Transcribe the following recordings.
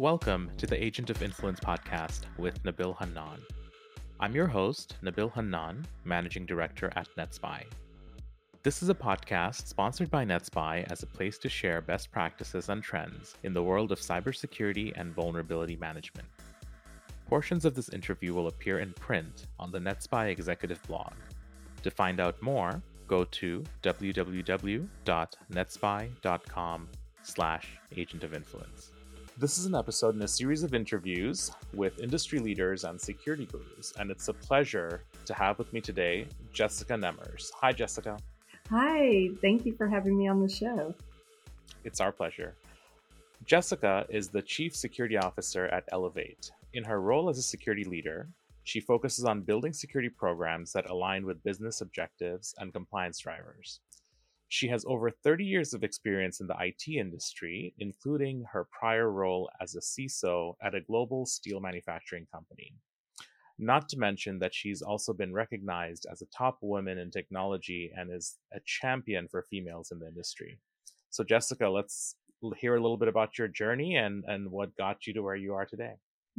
Welcome to the Agent of Influence podcast with Nabil Hannan. I'm your host, Nabil Hannan, Managing Director at NetSPI. This is a podcast sponsored by NetSPI as a place to share best practices and trends in the world of cybersecurity and vulnerability management. Portions of this interview will appear in print on the NetSPI executive blog. To find out more, go to www.netspi.com slash agent of influence. This is an episode in a series of interviews with industry leaders and security gurus, and it's a pleasure to have with me today Jessica Nemmers. Hi, Jessica. Hi, thank you for having me on the show. It's our pleasure. Jessica is the Chief Security Officer at Elevate. In her role as a security leader, she focuses on building security programs that align with business objectives and compliance drivers. She has over 30 years of experience in the IT industry, including her prior role as a CISO at a global steel manufacturing company. Not to mention that she's also been recognized as a top woman in technology and is a champion for females in the industry. So, Jessica, let's hear a little bit about your journey and, and what got you to where you are today.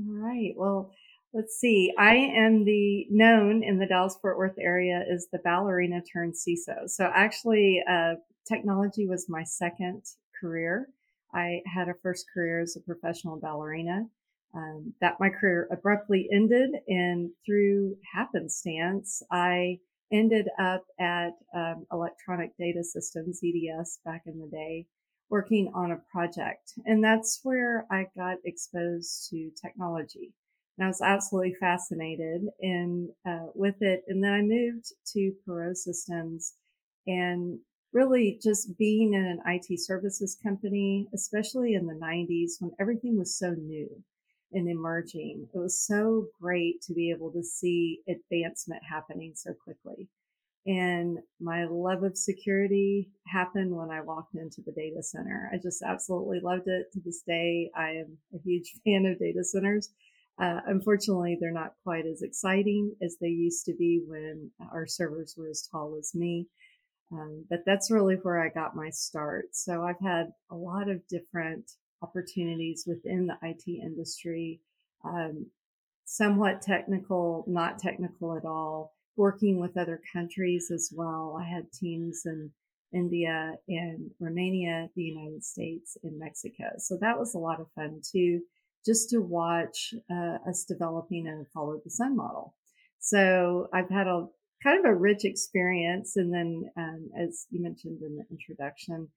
All right. Well, Let's see. I am the known in the Dallas Fort Worth area as the ballerina turned CISO. So actually, uh, technology was my second career. I had a first career as a professional ballerina. Um, that my career abruptly ended, and through happenstance, I ended up at um, Electronic Data Systems (EDS) back in the day, working on a project, and that's where I got exposed to technology. And I was absolutely fascinated and uh, with it. And then I moved to Perot Systems and really just being in an IT services company, especially in the 90s when everything was so new and emerging. It was so great to be able to see advancement happening so quickly. And my love of security happened when I walked into the data center. I just absolutely loved it to this day. I am a huge fan of data centers. Uh, unfortunately, they're not quite as exciting as they used to be when our servers were as tall as me. Um, but that's really where I got my start. So I've had a lot of different opportunities within the IT industry, um, somewhat technical, not technical at all, working with other countries as well. I had teams in India and Romania, the United States, and Mexico. So that was a lot of fun too just to watch uh, us developing a follow the sun model. So I've had a kind of a rich experience. And then, um, as you mentioned in the introduction,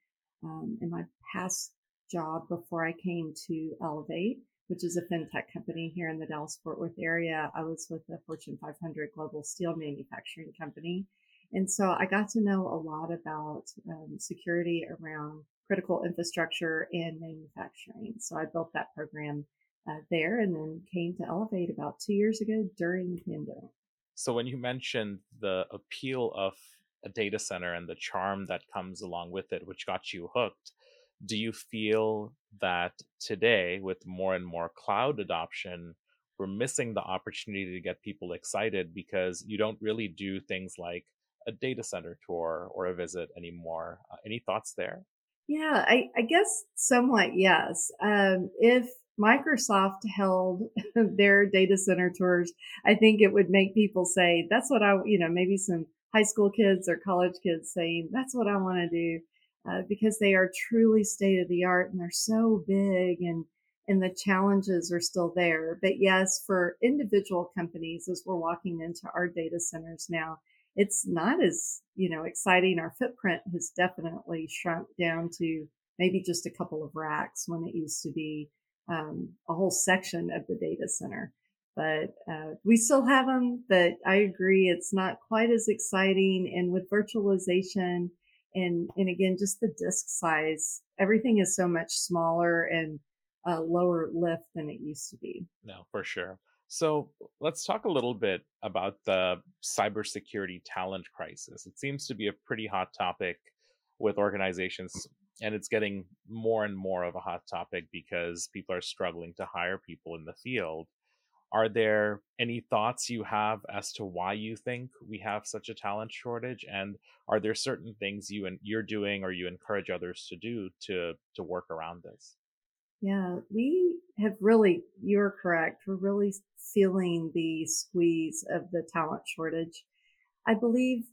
um, in my past job before I came to Elevate, which is a fintech company here in the Dallas Fort Worth area, I was with a Fortune 500 global steel manufacturing company. And so I got to know a lot about um, security around critical infrastructure and manufacturing. So I built that program uh, there and then came to Elevate about two years ago during the pandemic. So when you mentioned the appeal of a data center and the charm that comes along with it, which got you hooked, do you feel that today, with more and more cloud adoption, we're missing the opportunity to get people excited because you don't really do things like a data center tour or a visit anymore? Uh, any thoughts there? Yeah, I, I guess somewhat yes. Um, if Microsoft held their data center tours, I think it would make people say, that's what I, you know, maybe some high school kids or college kids saying, that's what I want to do. Uh, because they are truly state of the art and they're so big and, and the challenges are still there. But yes, for individual companies, as we're walking into our data centers now, it's not as, you know, exciting. Our footprint has definitely shrunk down to maybe just a couple of racks when it used to be um, a whole section of the data center. But uh, we still have them, but I agree it's not quite as exciting. And with virtualization and, and again, just the disk size, everything is so much smaller and uh, lower lift than it used to be. No, for sure. So let's talk a little bit about the cybersecurity talent crisis. It seems to be a pretty hot topic with mm. organizations, and it's getting more and more of a hot topic because people are struggling to hire people in the field. Are there any thoughts you have as to why you think we have such a talent shortage? And are there certain things you and you're doing or you encourage others to do to to work around this? Yeah, we have really, you're correct. We're really feeling the squeeze of the talent shortage. I believe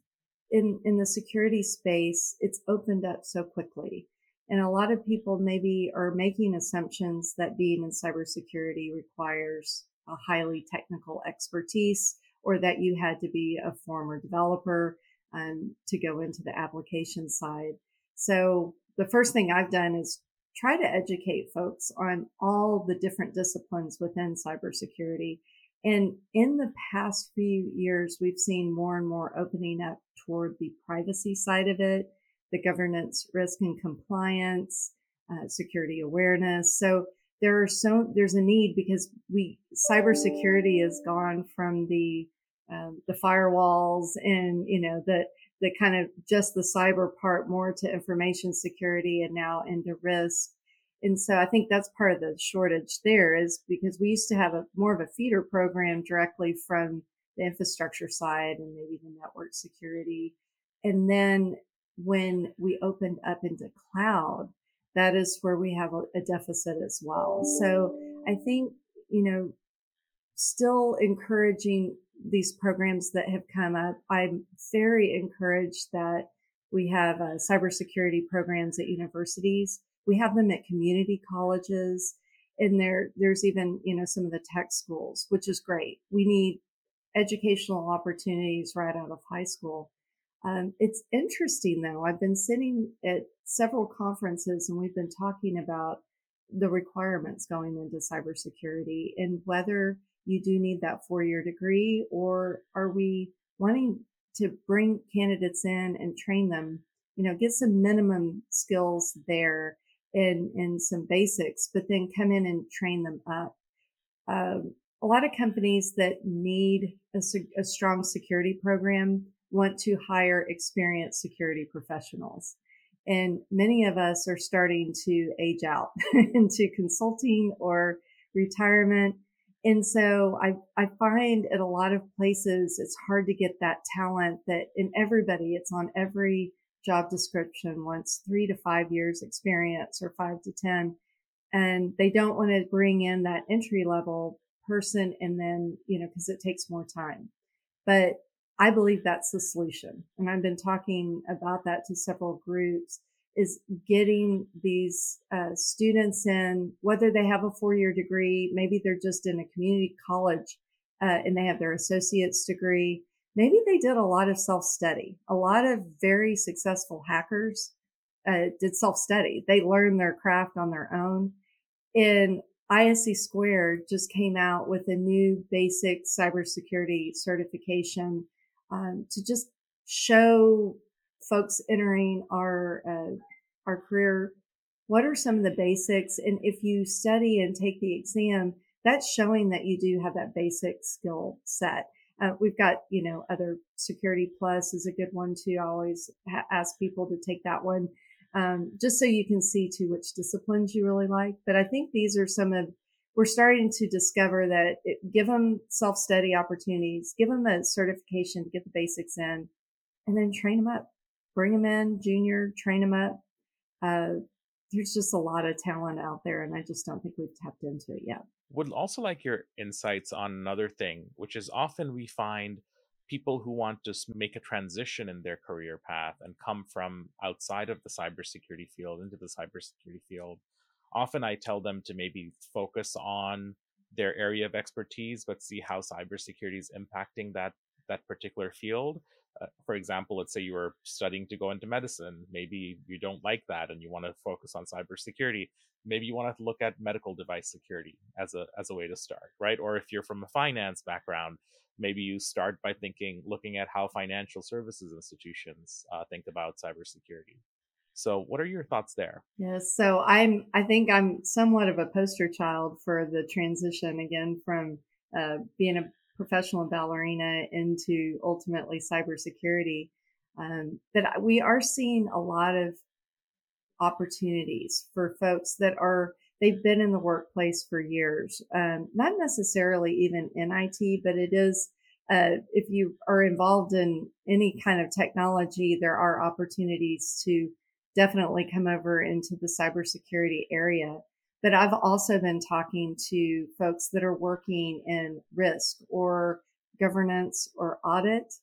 in, in the security space, it's opened up so quickly. And a lot of people maybe are making assumptions that being in cybersecurity requires a highly technical expertise or that you had to be a former developer um, to go into the application side. So the first thing I've done is try to educate folks on all the different disciplines within cybersecurity. And in the past few years, we've seen more and more opening up toward the privacy side of it, the governance, risk and compliance, uh, security awareness. So there are so there's a need because we cybersecurity has gone from the um, the firewalls and you know the the kind of just the cyber part more to information security and now into risk. And so I think that's part of the shortage there is because we used to have a more of a feeder program directly from the infrastructure side and maybe the network security. And then when we opened up into cloud, that is where we have a, a deficit as well. So I think, you know, still encouraging these programs that have come up. I'm very encouraged that we have uh, cybersecurity programs at universities. We have them at community colleges, and there there's even you know some of the tech schools, which is great. We need educational opportunities right out of high school. Um, it's interesting though. I've been sitting at several conferences and we've been talking about the requirements going into cybersecurity and whether you do need that four year degree or are we wanting to bring candidates in and train them, you know, get some minimum skills there and, and some basics, but then come in and train them up. Um, a lot of companies that need a, a strong security program want to hire experienced security professionals. And many of us are starting to age out into consulting or retirement and so I, I find at a lot of places, it's hard to get that talent that in everybody, it's on every job description wants three to five years experience or five to 10. And they don't want to bring in that entry level person and then, you know, cause it takes more time. But I believe that's the solution. And I've been talking about that to several groups is getting these uh, students in, whether they have a four year degree, maybe they're just in a community college uh, and they have their associate's degree. Maybe they did a lot of self study. A lot of very successful hackers uh, did self study. They learned their craft on their own. And ISC Squared just came out with a new basic cybersecurity certification um, to just show folks entering our uh, our career, what are some of the basics? And if you study and take the exam, that's showing that you do have that basic skill set. Uh, we've got, you know, other security plus is a good one too. I always ha- ask people to take that one, um, just so you can see to which disciplines you really like. But I think these are some of, we're starting to discover that it, give them self study opportunities, give them a certification to get the basics in, and then train them up bring them in, junior, train them up. Uh, there's just a lot of talent out there, and I just don't think we've tapped into it yet. Would also like your insights on another thing, which is often we find people who want to make a transition in their career path and come from outside of the cybersecurity field into the cybersecurity field. Often I tell them to maybe focus on their area of expertise, but see how cybersecurity is impacting that that particular field uh, for example, let's say you were studying to go into medicine. Maybe you don't like that and you want to focus on cybersecurity. Maybe you want to look at medical device security as a as a way to start, right? Or if you're from a finance background, maybe you start by thinking, looking at how financial services institutions uh, think about cybersecurity. So, what are your thoughts there? Yes, so I'm. I think I'm somewhat of a poster child for the transition again from uh, being a professional ballerina into ultimately cybersecurity. Um, that we are seeing a lot of opportunities for folks that are they've been in the workplace for years, um, not necessarily even in IT, but it is. Uh, if you are involved in any kind of technology, there are opportunities to definitely come over into the cybersecurity area. But I've also been talking to folks that are working in risk or governance or audit.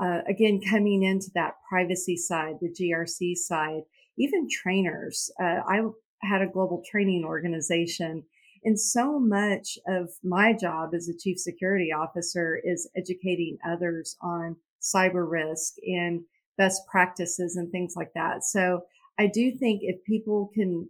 Uh, again, coming into that privacy side, the GRC side, even trainers. Uh, I had a global training organization and so much of my job as a chief security officer is educating others on cyber risk and best practices and things like that. So I do think if people can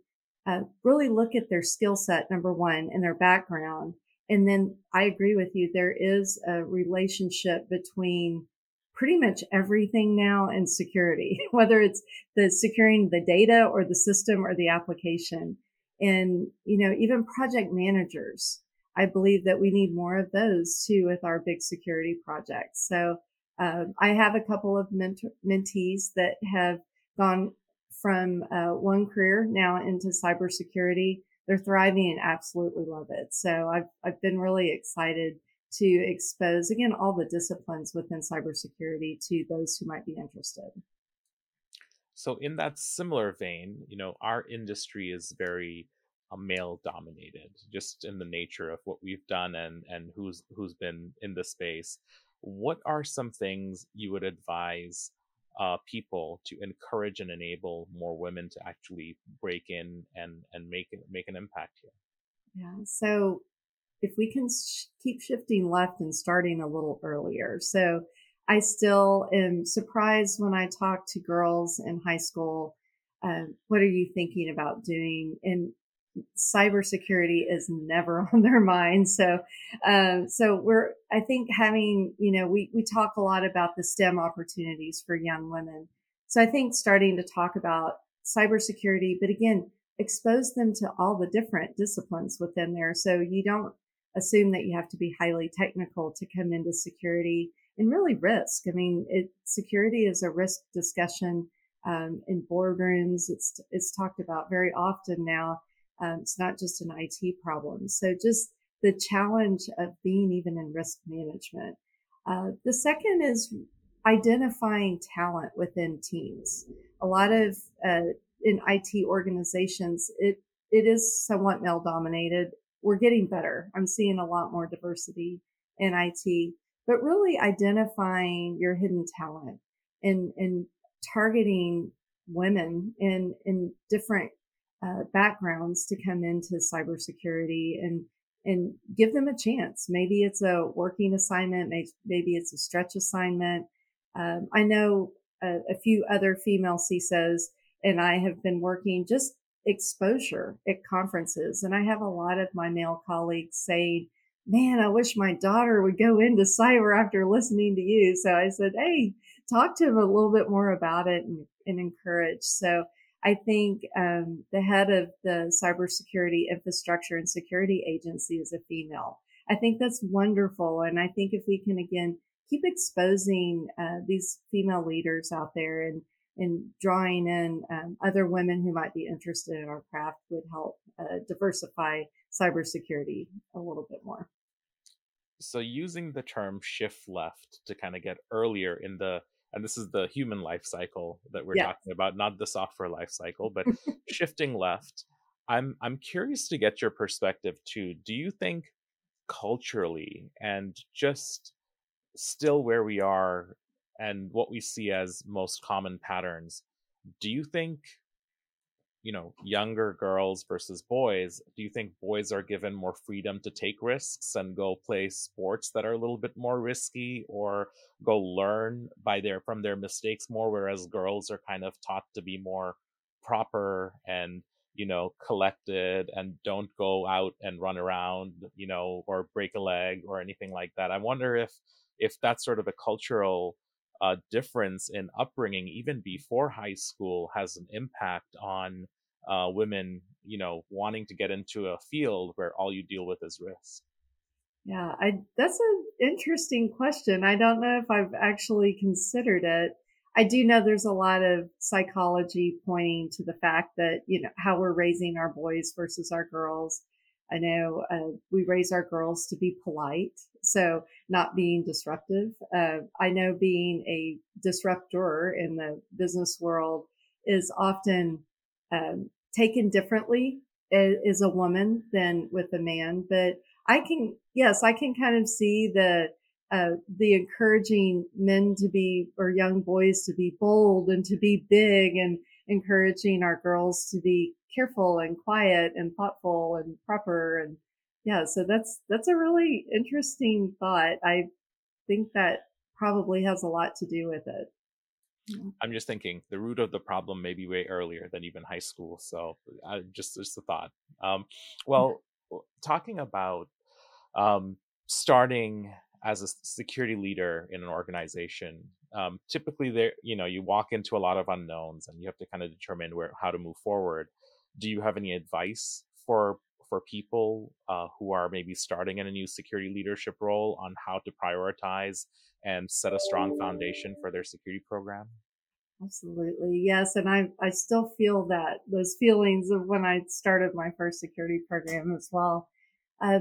uh, really look at their skill set, number one, and their background, and then I agree with you, there is a relationship between pretty much everything now and security, whether it's the securing the data or the system or the application. And, you know, even project managers, I believe that we need more of those too with our big security projects. So um, I have a couple of mentor, mentees that have gone from uh, one career now into cybersecurity. They're thriving and absolutely love it. So I've, I've been really excited to expose again all the disciplines within cybersecurity to those who might be interested. So in that similar vein, you know, our industry is very uh, male dominated, just in the nature of what we've done and and who's who's been in the space what are some things you would advise uh, people to encourage and enable more women to actually break in and and make make an impact here? Yeah. So if we can sh- keep shifting left and starting a little earlier. So I still am surprised when I talk to girls in high school. Uh, what are you thinking about doing? And cybersecurity is never on their mind. So, um, so we're, I think having, you know, we, we talk a lot about the STEM opportunities for young women. So I think starting to talk about cybersecurity, but again, expose them to all the different disciplines within there. So you don't assume that you have to be highly technical to come into security and really risk. I mean, it, security is a risk discussion um, in boardrooms. It's it's talked about very often now um, it's not just an IT problem. So just the challenge of being even in risk management. Uh, the second is identifying talent within teams. A lot of uh, in IT organizations, it it is somewhat male dominated. We're getting better. I'm seeing a lot more diversity in IT, but really identifying your hidden talent and and targeting women in in different uh, backgrounds to come into cybersecurity and and give them a chance. Maybe it's a working assignment, maybe it's a stretch assignment. Um, I know a, a, few other female CISOs, and I have been working just exposure at conferences, and I have a lot of my male colleagues saying. Man, I wish my daughter would go into cyber after listening to you. So I said, Hey, talk to him a little bit more about it and, and encourage. So I think um, the head of the cybersecurity infrastructure and security agency is a female. I think that's wonderful. And I think if we can again keep exposing uh, these female leaders out there and and drawing in um, other women who might be interested in our craft would help uh, diversify cybersecurity a little bit more. So, using the term shift left to kind of get earlier in the and this is the human life cycle that we're yeah. talking about not the software life cycle but shifting left i'm i'm curious to get your perspective too do you think culturally and just still where we are and what we see as most common patterns do you think you know younger girls versus boys do you think boys are given more freedom to take risks and go play sports that are a little bit more risky or go learn by their from their mistakes more whereas girls are kind of taught to be more proper and you know collected and don't go out and run around you know or break a leg or anything like that? I wonder if if that's sort of a cultural uh, difference in upbringing, even before high school, has an impact on uh, women, you know, wanting to get into a field where all you deal with is risk? Yeah, I, that's an interesting question. I don't know if I've actually considered it. I do know there's a lot of psychology pointing to the fact that, you know, how we're raising our boys versus our girls. I know uh, we raise our girls to be polite, so not being disruptive. Uh, I know being a disruptor in the business world is often um, taken differently as a woman than with a man, but I can, yes, I can kind of see the, uh, the encouraging men to be, or young boys to be bold and to be big and encouraging our girls to be careful and quiet and thoughtful and proper. And yeah, so that's, that's a really interesting thought. I think that probably has a lot to do with it. I'm just thinking the root of the problem may be way earlier than even high school. So I just just a thought. Um, well, talking about um, starting as a security leader in an organization, um, typically there, you know, you walk into a lot of unknowns and you have to kind of determine where how to move forward. Do you have any advice for for people uh, who are maybe starting in a new security leadership role on how to prioritize and set a strong foundation for their security program? Absolutely. Yes. And I, I still feel that those feelings of when I started my first security program as well. Uh,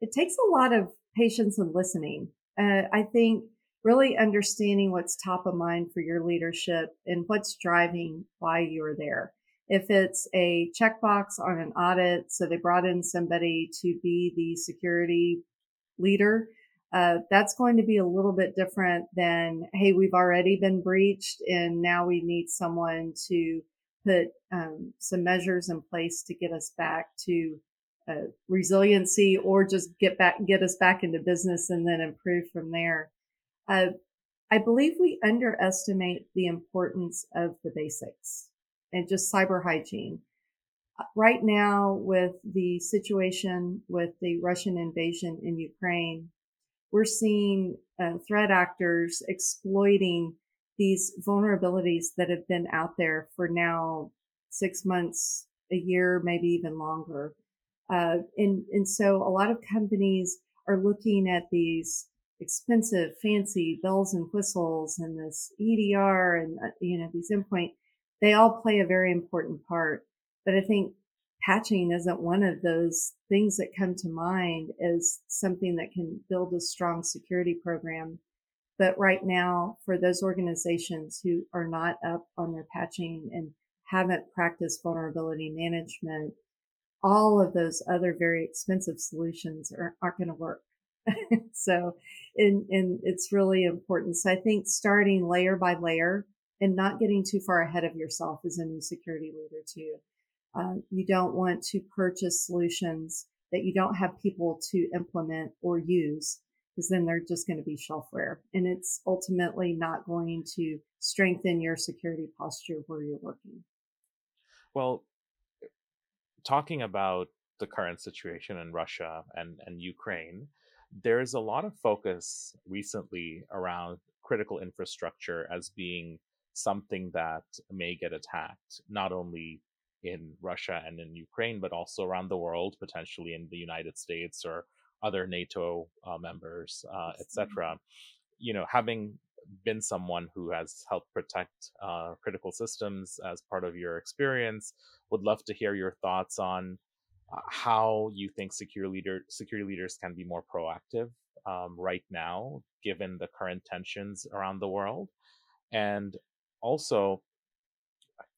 it takes a lot of patience and listening. Uh, I think really understanding what's top of mind for your leadership and what's driving why you're there. If it's a checkbox on an audit, so they brought in somebody to be the security leader, uh, that's going to be a little bit different than, hey, we've already been breached and now we need someone to put um, some measures in place to get us back to uh, resiliency or just get back, get us back into business and then improve from there. Uh, I believe we underestimate the importance of the basics and just cyber hygiene. Uh, right now, with the situation with the Russian invasion in Ukraine, we're seeing uh, threat actors exploiting these vulnerabilities that have been out there for now six months, a year, maybe even longer. Uh, and, and so a lot of companies are looking at these expensive, fancy bells and whistles and this EDR and, uh, you know, these endpoint, they all play a very important part. But I think patching isn't one of those things that come to mind as something that can build a strong security program. But right now, for those organizations who are not up on their patching and haven't practiced vulnerability management, all of those other very expensive solutions are, aren't going to work. so, and, and it's really important. So I think starting layer by layer and not getting too far ahead of yourself as a new security leader too. Uh, you don't want to purchase solutions that you don't have people to implement or use because then they're just going to be shelfware and it's ultimately not going to strengthen your security posture where you're working. Well, talking about the current situation in Russia and, and Ukraine, there's a lot of focus recently around critical infrastructure as being something that may get attacked, not only in Russia and in Ukraine, but also around the world, potentially in the United States or other NATO uh, members, uh, etc. You know, having been someone who has helped protect uh, critical systems as part of your experience, would love to hear your thoughts on uh, how you think security leader security leaders can be more proactive um, right now, given the current tensions around the world, and also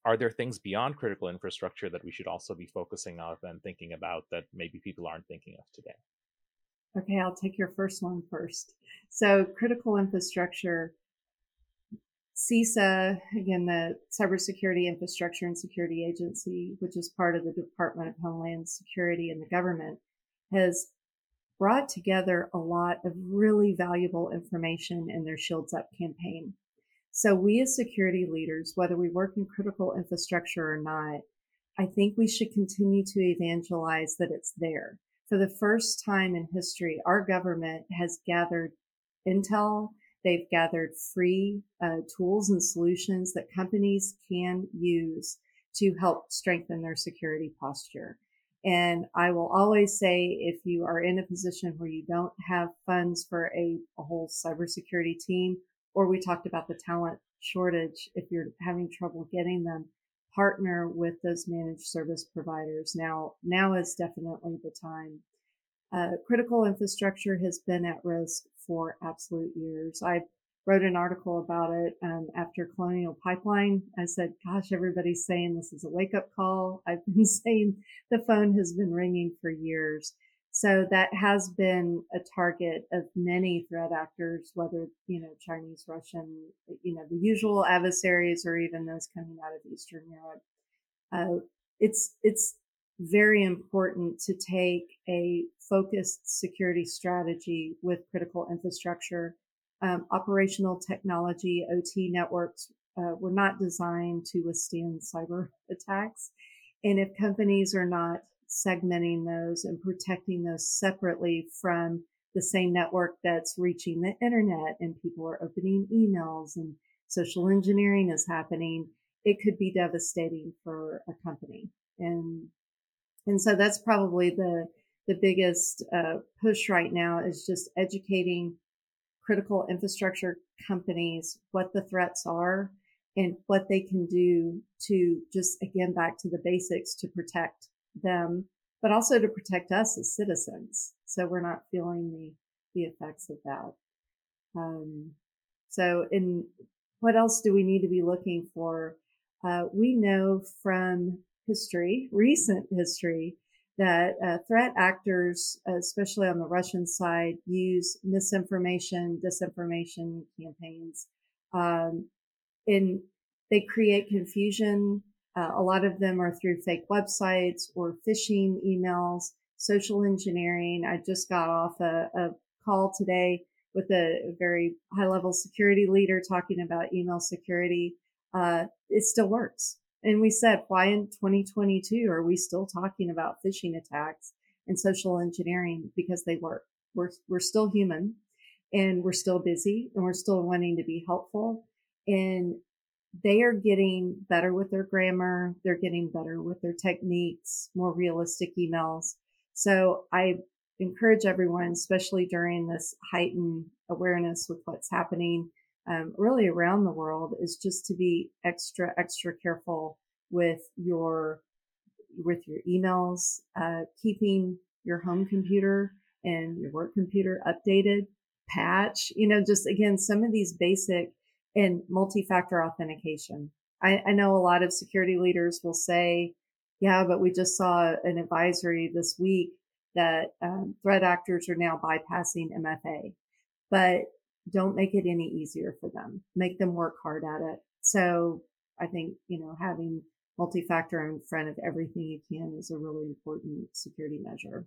are there things beyond critical infrastructure that we should also be focusing on and thinking about that maybe people aren't thinking of today? Okay, I'll take your first one first. So, critical infrastructure, CISA, again, the Cybersecurity Infrastructure and Security Agency, which is part of the Department of Homeland Security and the government, has brought together a lot of really valuable information in their Shields Up campaign. So we as security leaders, whether we work in critical infrastructure or not, I think we should continue to evangelize that it's there. For the first time in history, our government has gathered intel. They've gathered free uh, tools and solutions that companies can use to help strengthen their security posture. And I will always say, if you are in a position where you don't have funds for a, a whole cybersecurity team, or we talked about the talent shortage. If you're having trouble getting them, partner with those managed service providers. Now, now is definitely the time. Uh, critical infrastructure has been at risk for absolute years. I wrote an article about it um, after Colonial Pipeline. I said, gosh, everybody's saying this is a wake up call. I've been saying the phone has been ringing for years. So that has been a target of many threat actors, whether, you know, Chinese, Russian, you know, the usual adversaries or even those coming out of Eastern Europe. Uh, it's, it's very important to take a focused security strategy with critical infrastructure. Um, operational technology, OT networks uh, were not designed to withstand cyber attacks. And if companies are not segmenting those and protecting those separately from the same network that's reaching the internet and people are opening emails and social engineering is happening, it could be devastating for a company. And, and so that's probably the, the biggest uh, push right now is just educating critical infrastructure companies what the threats are and what they can do to just again back to the basics to protect them, but also to protect us as citizens. So we're not feeling the, the effects of that. Um, so in what else do we need to be looking for? Uh, we know from history, recent history, that uh, threat actors, especially on the Russian side, use misinformation, disinformation campaigns. Um, in they create confusion uh, a lot of them are through fake websites or phishing emails, social engineering. I just got off a, a call today with a, very high level security leader talking about email security. Uh, it still works. And we said, why in 2022 are we still talking about phishing attacks and social engineering? Because they work. We're, we're still human and we're still busy and we're still wanting to be helpful. And they are getting better with their grammar. They're getting better with their techniques, more realistic emails. So I encourage everyone, especially during this heightened awareness with what's happening um, really around the world, is just to be extra, extra careful with your with your emails, uh, keeping your home computer and your work computer updated, patch, you know, just again, some of these basic and multi-factor authentication. I, I know a lot of security leaders will say, yeah, but we just saw an advisory this week that um, threat actors are now bypassing MFA, but don't make it any easier for them. Make them work hard at it. So I think, you know, having multi-factor in front of everything you can is a really important security measure.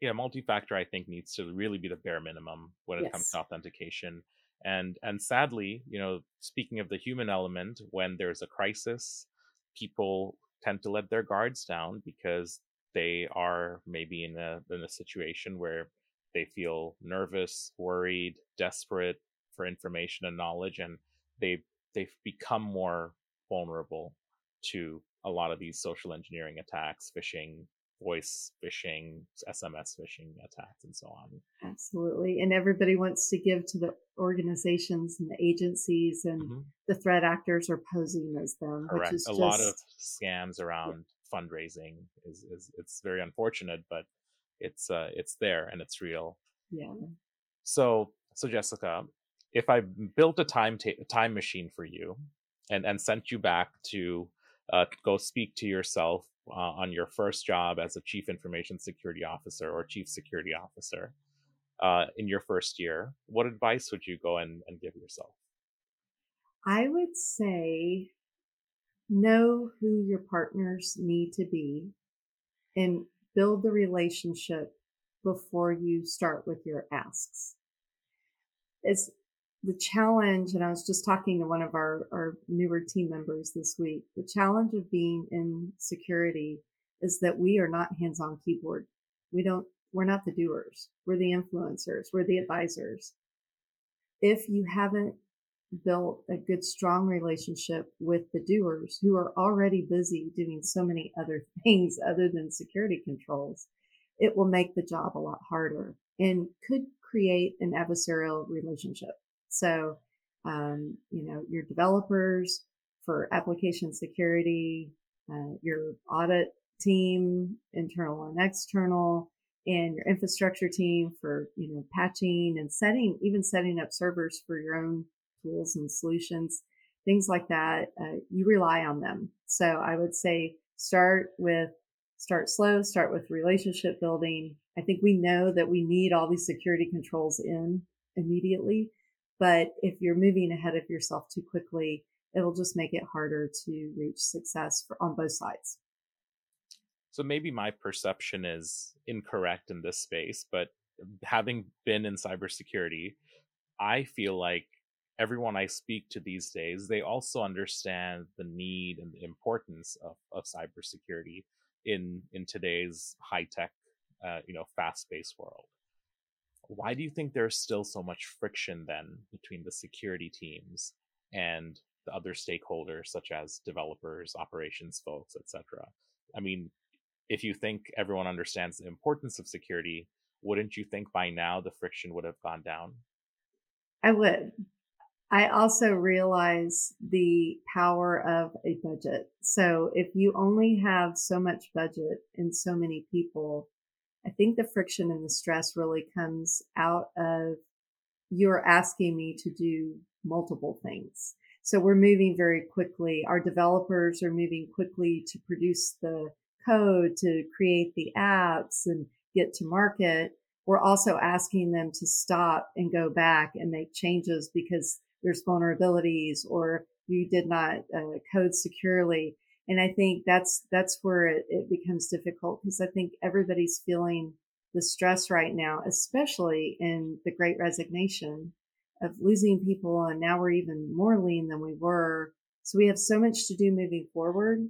Yeah, multi-factor I think needs to really be the bare minimum when it yes. comes to authentication and and sadly you know speaking of the human element when there's a crisis people tend to let their guards down because they are maybe in a in a situation where they feel nervous worried desperate for information and knowledge and they they've become more vulnerable to a lot of these social engineering attacks phishing voice phishing, SMS phishing attacks, and so on. Absolutely. And everybody wants to give to the organizations and the agencies, and mm-hmm. the threat actors are posing as them. Correct. Which is a just... lot of scams around yeah. fundraising is, is it's very unfortunate, but it's uh, it's there and it's real. Yeah. So so Jessica, if I built a time ta- time machine for you, and and sent you back to uh, go speak to yourself uh, on your first job as a chief information security officer or chief security officer uh, in your first year, what advice would you go and, and give yourself? I would say know who your partners need to be and build the relationship before you start with your asks. The challenge, and I was just talking to one of our, our newer team members this week, the challenge of being in security is that we are not hands on keyboard. We don't, we're not the doers. We're the influencers. We're the advisors. If you haven't built a good, strong relationship with the doers who are already busy doing so many other things other than security controls, it will make the job a lot harder and could create an adversarial relationship. So, um, you know, your developers for application security, uh, your audit team, internal and external, and your infrastructure team for, you know, patching and setting, even setting up servers for your own tools and solutions, things like that, uh, you rely on them. So I would say start with start slow, start with relationship building. I think we know that we need all these security controls in immediately, but if you're moving ahead of yourself too quickly, it'll just make it harder to reach success for, on both sides. So maybe my perception is incorrect in this space, but having been in cybersecurity, I feel like everyone I speak to these days, they also understand the need and the importance of, of cybersecurity in in today's high tech, uh, you know, fast paced world. Why do you think there's still so much friction then between the security teams and the other stakeholders, such as developers, operations folks, etc.? I mean, if you think everyone understands the importance of security, wouldn't you think by now the friction would have gone down? I would. I also realize the power of a budget. So if you only have so much budget and so many people, I think the friction and the stress really comes out of you're asking me to do multiple things. So we're moving very quickly. Our developers are moving quickly to produce the code, to create the apps and get to market. We're also asking them to stop and go back and make changes because there's vulnerabilities or you did not uh, code securely. And I think that's, that's where it, it becomes difficult because I think everybody's feeling the stress right now, especially in the great resignation of losing people. And now we're even more lean than we were. So we have so much to do moving forward,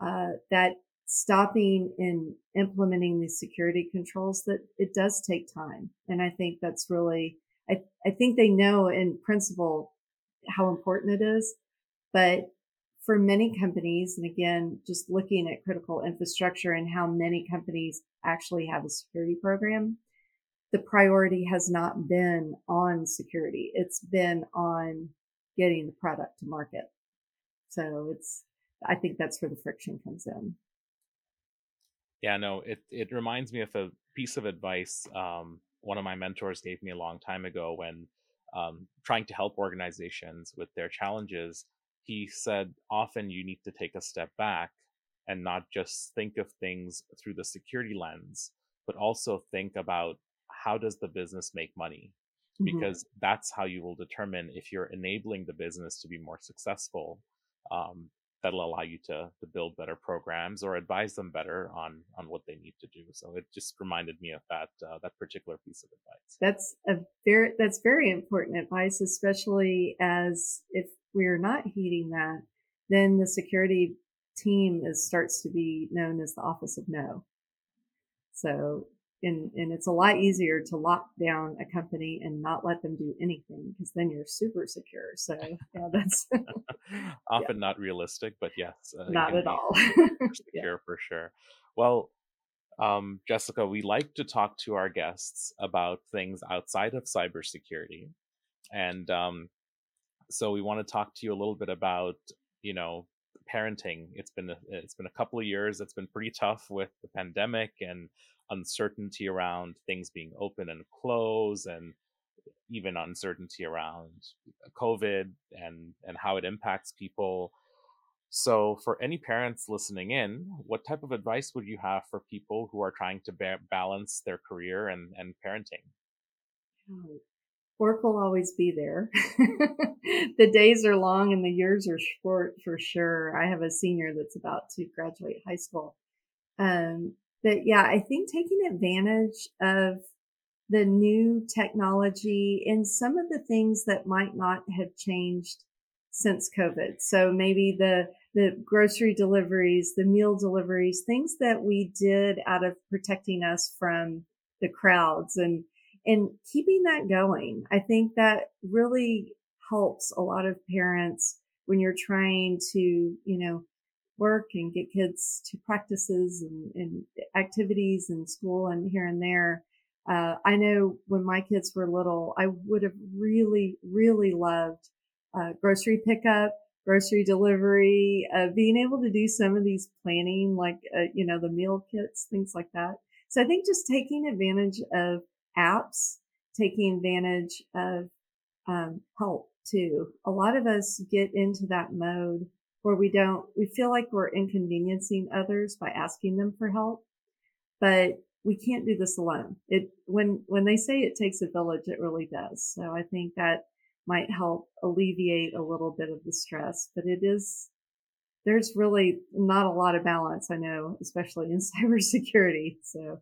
uh, that stopping and implementing these security controls that it does take time. And I think that's really I, I think they know in principle how important it is, but for many companies, and again, just looking at critical infrastructure and how many companies actually have a security program, the priority has not been on security. It's been on getting the product to market. So it's, I think that's where the friction comes in. Yeah, no, it, it reminds me of a piece of advice um, one of my mentors gave me a long time ago when um, trying to help organizations with their challenges. He said, often you need to take a step back and not just think of things through the security lens, but also think about how does the business make money? Mm-hmm. Because that's how you will determine if you're enabling the business to be more successful. Um, that'll allow you to to build better programs or advise them better on on what they need to do. So it just reminded me of that uh, that particular piece of advice. That's a very that's very important advice, especially as if we're not heeding that, then the security team is starts to be known as the Office of No. So and and it's a lot easier to lock down a company and not let them do anything because then you're super secure. So yeah, that's often yeah. not realistic, but yes, uh, not at all secure yeah. for sure. Well, um, Jessica, we like to talk to our guests about things outside of cybersecurity, and um, so we want to talk to you a little bit about you know parenting. It's been a, it's been a couple of years. It's been pretty tough with the pandemic and uncertainty around things being open and closed and even uncertainty around covid and and how it impacts people. So for any parents listening in what type of advice would you have for people who are trying to ba- balance their career and and parenting? Work will always be there. The days are long and the years are short for sure. I have a senior that's about to graduate high school. Um, but yeah, I think taking advantage of the new technology and some of the things that might not have changed since COVID. So maybe the, the grocery deliveries, the meal deliveries, things that we did out of protecting us from the crowds and, and keeping that going. I think that really helps a lot of parents when you're trying to, you know, work and get kids to practices and, and activities in school and here and there. Uh, I know when my kids were little, I would have really, really loved uh, grocery pickup, grocery delivery, uh, being able to do some of these planning, like, uh, you know, the meal kits, things like that. So I think just taking advantage of apps, taking advantage of um, help too. A lot of us get into that mode where we don't, we feel like we're inconveniencing others by asking them for help, but we can't do this alone. It, when, when they say it takes a village, it really does. So I think that might help alleviate a little bit of the stress, but it is, there's really not a lot of balance, I know, especially in cybersecurity. So.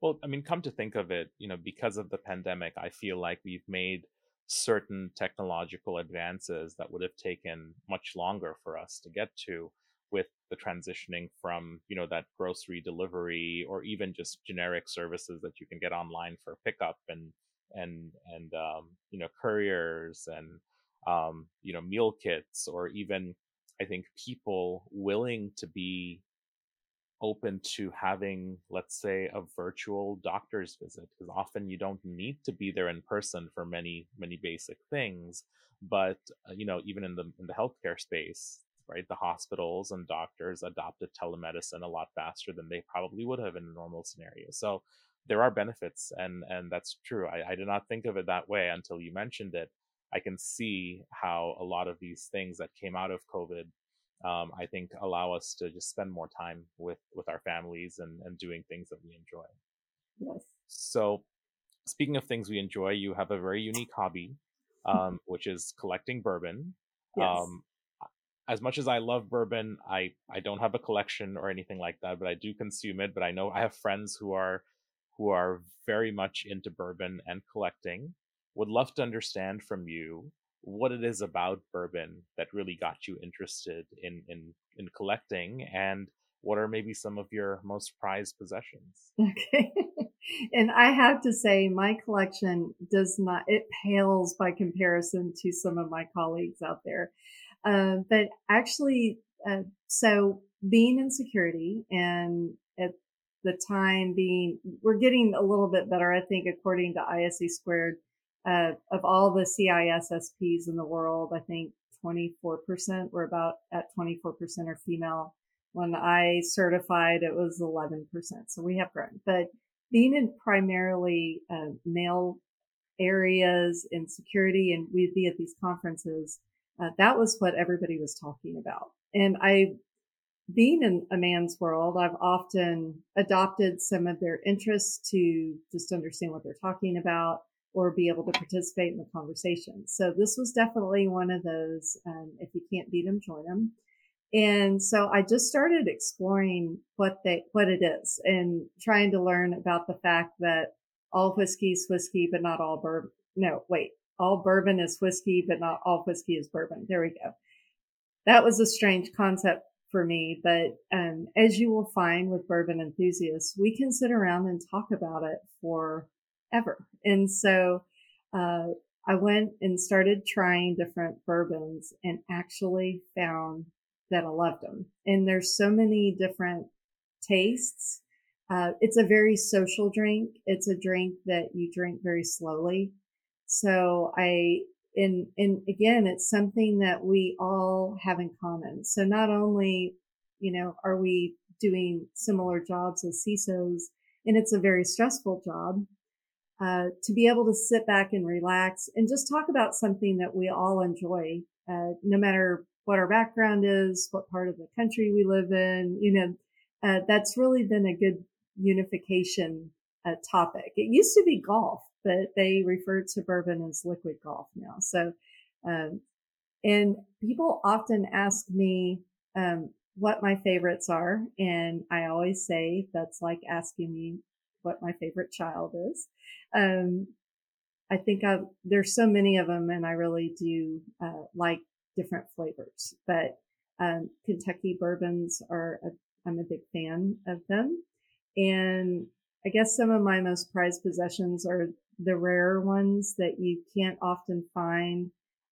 Well, I mean, come to think of it, you know, because of the pandemic, I feel like we've made certain technological advances that would have taken much longer for us to get to with the transitioning from you know that grocery delivery or even just generic services that you can get online for pickup and and and um, you know couriers and um, you know meal kits or even i think people willing to be open to having, let's say, a virtual doctor's visit because often you don't need to be there in person for many, many basic things. But uh, you know, even in the in the healthcare space, right, the hospitals and doctors adopted telemedicine a lot faster than they probably would have in a normal scenario. So there are benefits, and and that's true. I, I did not think of it that way until you mentioned it. I can see how a lot of these things that came out of COVID um, I think allow us to just spend more time with with our families and and doing things that we enjoy. Yes. So, speaking of things we enjoy, you have a very unique hobby, um, which is collecting bourbon. Yes. Um, as much as I love bourbon, I I don't have a collection or anything like that, but I do consume it. But I know I have friends who are who are very much into bourbon and collecting. Would love to understand from you what it is about bourbon that really got you interested in in in collecting and what are maybe some of your most prized possessions? Okay. And i have to say my collection does not it pales by comparison to some of my colleagues out there. Uh, but actually uh, so being in security and at the time being we're getting a little bit better i think according to ISC squared uh, of all the CISSPs in the world, I think 24% were about at 24% are female. When I certified, it was 11%. So we have grown, but being in primarily uh, male areas in security and we'd be at these conferences, uh, that was what everybody was talking about. And I, being in a man's world, I've often adopted some of their interests to just understand what they're talking about or be able to participate in the conversation. So this was definitely one of those. Um, if you can't beat them, join them. And so I just started exploring what they, what it is and trying to learn about the fact that all whiskey is whiskey, but not all bourbon. No, wait, all bourbon is whiskey, but not all whiskey is bourbon. There we go. That was a strange concept for me, but um, as you will find with bourbon enthusiasts, we can sit around and talk about it for ever. And so, uh, I went and started trying different bourbons and actually found that I loved them. And there's so many different tastes. Uh, it's a very social drink. It's a drink that you drink very slowly. So I, and, and again, it's something that we all have in common. So not only, you know, are we doing similar jobs as CISOs and it's a very stressful job, uh, to be able to sit back and relax and just talk about something that we all enjoy, uh, no matter what our background is, what part of the country we live in, you know, uh, that's really been a good unification uh, topic. It used to be golf, but they refer to bourbon as liquid golf now. So, um, and people often ask me, um, what my favorites are. And I always say that's like asking me what my favorite child is. Um, I think I've, there's so many of them and I really do, uh, like different flavors, but, um, Kentucky bourbons are, a, I'm a big fan of them. And I guess some of my most prized possessions are the rare ones that you can't often find,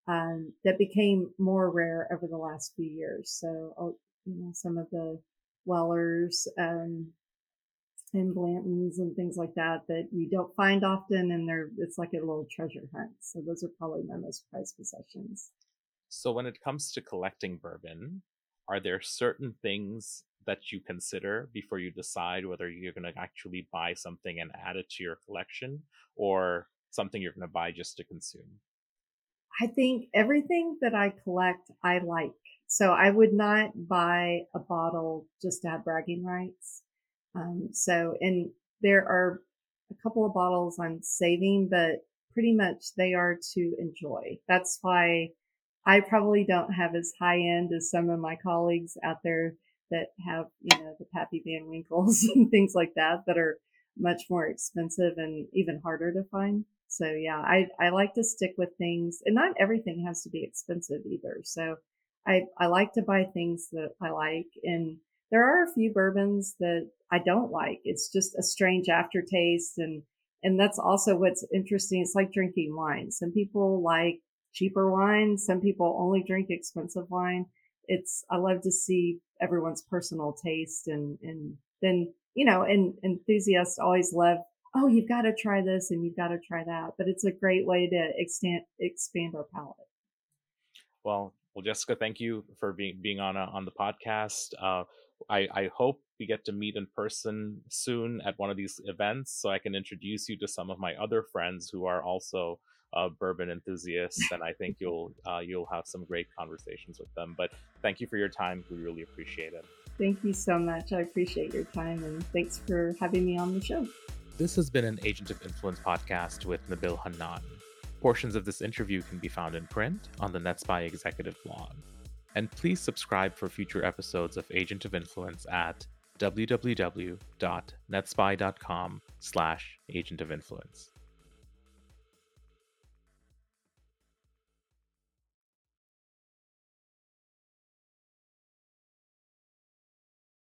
um, that became more rare over the last few years. So, oh, you know, some of the Wellers, um, and Blantons and things like that that you don't find often, and they're it's like a little treasure hunt. So those are probably my most prized possessions. So when it comes to collecting bourbon, are there certain things that you consider before you decide whether you're going to actually buy something and add it to your collection, or something you're going to buy just to consume? I think everything that I collect, I like. So I would not buy a bottle just to have bragging rights. Um, so, and there are a couple of bottles I'm saving, but pretty much they are to enjoy. That's why I probably don't have as high end as some of my colleagues out there that have, you know, the Pappy Van Winkles and things like that that are much more expensive and even harder to find. So yeah, I, I like to stick with things and not everything has to be expensive either. So I, I like to buy things that I like and there are a few bourbons that I don't like. It's just a strange aftertaste and and that's also what's interesting. It's like drinking wine. Some people like cheaper wine. Some people only drink expensive wine. It's, I love to see everyone's personal taste and, and then, you know, and enthusiasts always love, oh, you've got to try this and you've got to try that. But it's a great way to extend, expand our palate. Well, well, Jessica, thank you for being being on a, on the podcast. Uh, I, I hope we get to meet in person soon at one of these events so I can introduce you to some of my other friends who are also uh, bourbon enthusiasts, and I think you'll uh, you'll have some great conversations with them. But thank you for your time. We really appreciate it. Thank you so much. I appreciate your time, and thanks for having me on the show. This has been an Agent of Influence podcast with Nabil Hannan. Portions of this interview can be found in print on the NetSPI executive blog. And please subscribe for future episodes of Agent of Influence at www.netspi.com slash agent of influence.